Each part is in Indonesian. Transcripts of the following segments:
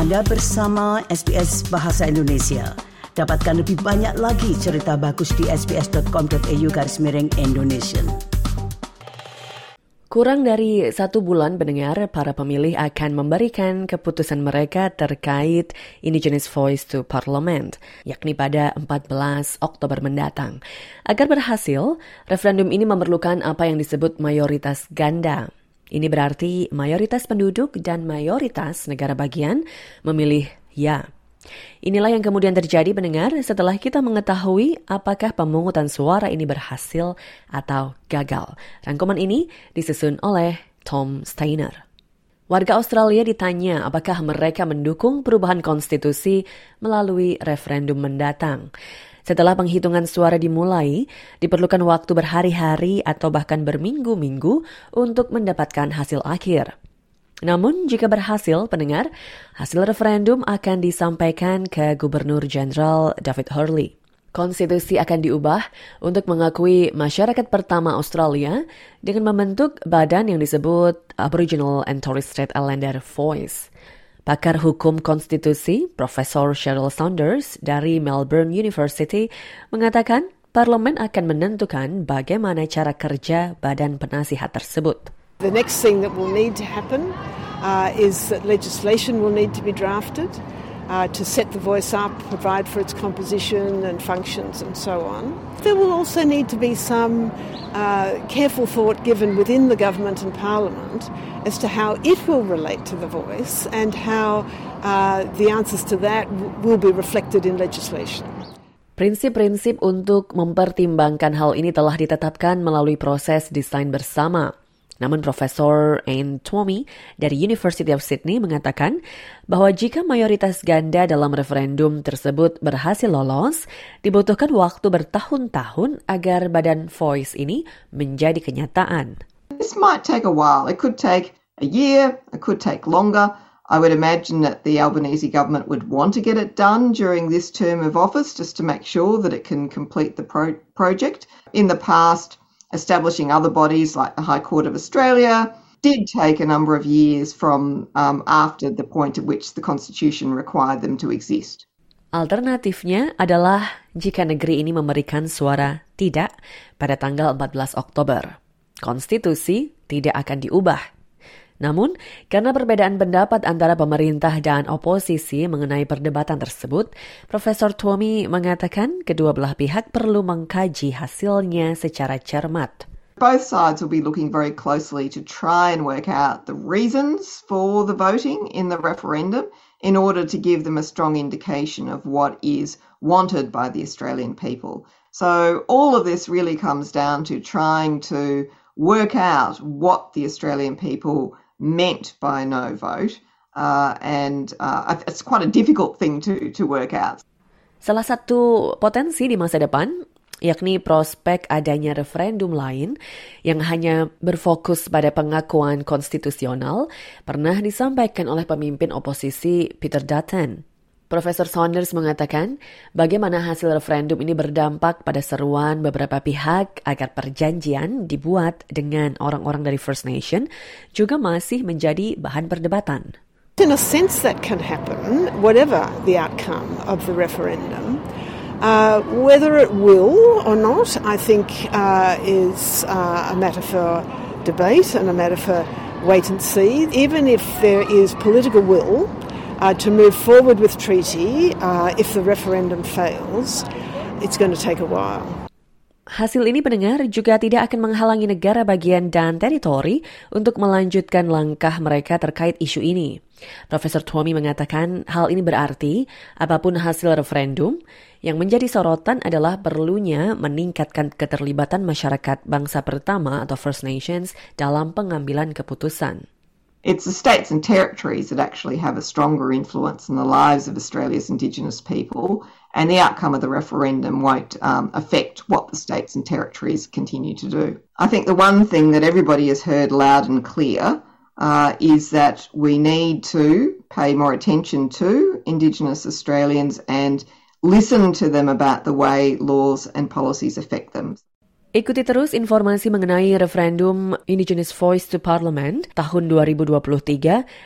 Anda bersama SBS Bahasa Indonesia. Dapatkan lebih banyak lagi cerita bagus di sbs.com.au garis miring Indonesia. Kurang dari satu bulan mendengar para pemilih akan memberikan keputusan mereka terkait Indigenous Voice to Parliament, yakni pada 14 Oktober mendatang. Agar berhasil, referendum ini memerlukan apa yang disebut mayoritas ganda. Ini berarti mayoritas penduduk dan mayoritas negara bagian memilih ya. Inilah yang kemudian terjadi mendengar setelah kita mengetahui apakah pemungutan suara ini berhasil atau gagal. Rangkuman ini disusun oleh Tom Steiner. Warga Australia ditanya apakah mereka mendukung perubahan konstitusi melalui referendum mendatang. Setelah penghitungan suara dimulai, diperlukan waktu berhari-hari atau bahkan berminggu-minggu untuk mendapatkan hasil akhir. Namun jika berhasil, pendengar, hasil referendum akan disampaikan ke Gubernur Jenderal David Hurley. Konstitusi akan diubah untuk mengakui masyarakat pertama Australia dengan membentuk badan yang disebut Aboriginal and Torres Strait Islander Voice. Pakar hukum konstitusi Profesor Cheryl Saunders dari Melbourne University mengatakan parlemen akan menentukan bagaimana cara kerja badan penasihat tersebut. The next thing that will need to happen uh, is that legislation will need to be drafted uh, to set the voice up, provide for its composition and functions, and so on. There will also need to be some uh, careful thought given within the government and parliament as to how it will relate to the voice and how uh, the answers to that will be reflected in legislation. Prinsip-prinsip untuk mempertimbangkan hal ini telah ditetapkan melalui proses desain bersama. Namun Profesor Anne Twomey dari University of Sydney mengatakan bahwa jika mayoritas ganda dalam referendum tersebut berhasil lolos, dibutuhkan waktu bertahun-tahun agar badan voice ini menjadi kenyataan. This might take a while. It could take a year, it could take longer. I would imagine that the Albanese government would want to get it done during this term of office just to make sure that it can complete the pro- project. In the past, establishing other bodies like the High Court of Australia did take a number of years from um, after the point at which the Constitution required them to exist. Alternatifnya adalah jika negeri ini memberikan suara tidak pada tanggal 14 Oktober. Konstitusi tidak akan diubah namun, karena perbedaan pendapat antara pemerintah dan oposisi mengenai perdebatan tersebut, Profesor Tommy mengatakan kedua belah pihak perlu mengkaji hasilnya secara cermat. Both sides will be looking very closely to try and work out the reasons for the voting in the referendum in order to give them a strong indication of what is wanted by the Australian people. So, all of this really comes down to trying to work out what the Australian people meant by no vote, uh, and uh, it's quite a difficult thing to to work out. Salah satu potensi di masa depan yakni prospek adanya referendum lain yang hanya berfokus pada pengakuan konstitusional pernah disampaikan oleh pemimpin oposisi Peter Dutton. Profesor Saunders mengatakan bagaimana hasil referendum ini berdampak pada seruan beberapa pihak agar perjanjian dibuat dengan orang-orang dari First Nation juga masih menjadi bahan perdebatan. In a sense that can happen, whatever the outcome of the referendum. Uh, whether it will or not, I think, uh, is uh, a matter for debate and a matter for wait and see. Even if there is political will, uh, to move forward with treaty uh, if the referendum fails, it's going to take a while. Hasil ini pendengar juga tidak akan menghalangi negara bagian dan teritori untuk melanjutkan langkah mereka terkait isu ini. Profesor Twomey mengatakan hal ini berarti apa pun hasil referendum, yang menjadi sorotan adalah perlunya meningkatkan keterlibatan masyarakat bangsa pertama atau First Nations dalam pengambilan keputusan. It's the states and territories that actually have a stronger influence in the lives of Australia's Indigenous people, and the outcome of the referendum won't um, affect what the states and territories continue to do. I think the one thing that everybody has heard loud and clear uh, is that we need to pay more attention to Indigenous Australians and listen to them about the way laws and policies affect them. Ikuti terus informasi mengenai referendum Indigenous Voice to Parliament tahun 2023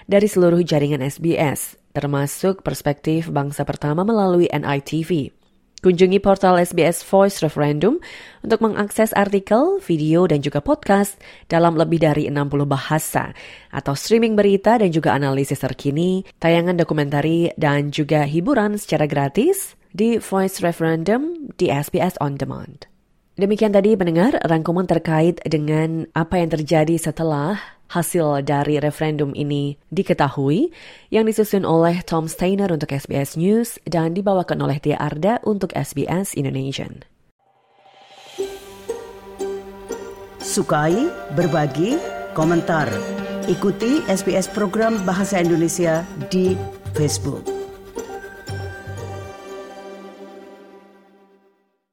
dari seluruh jaringan SBS. termasuk perspektif bangsa pertama melalui NITV. Kunjungi portal SBS Voice Referendum untuk mengakses artikel, video, dan juga podcast dalam lebih dari 60 bahasa, atau streaming berita dan juga analisis terkini, tayangan dokumentari, dan juga hiburan secara gratis di Voice Referendum di SBS On Demand. Demikian tadi pendengar rangkuman terkait dengan apa yang terjadi setelah hasil dari referendum ini diketahui yang disusun oleh Tom Steiner untuk SBS News dan dibawakan oleh Tia Arda untuk SBS Indonesian. Sukai, berbagi, komentar. Ikuti SBS program Bahasa Indonesia di Facebook.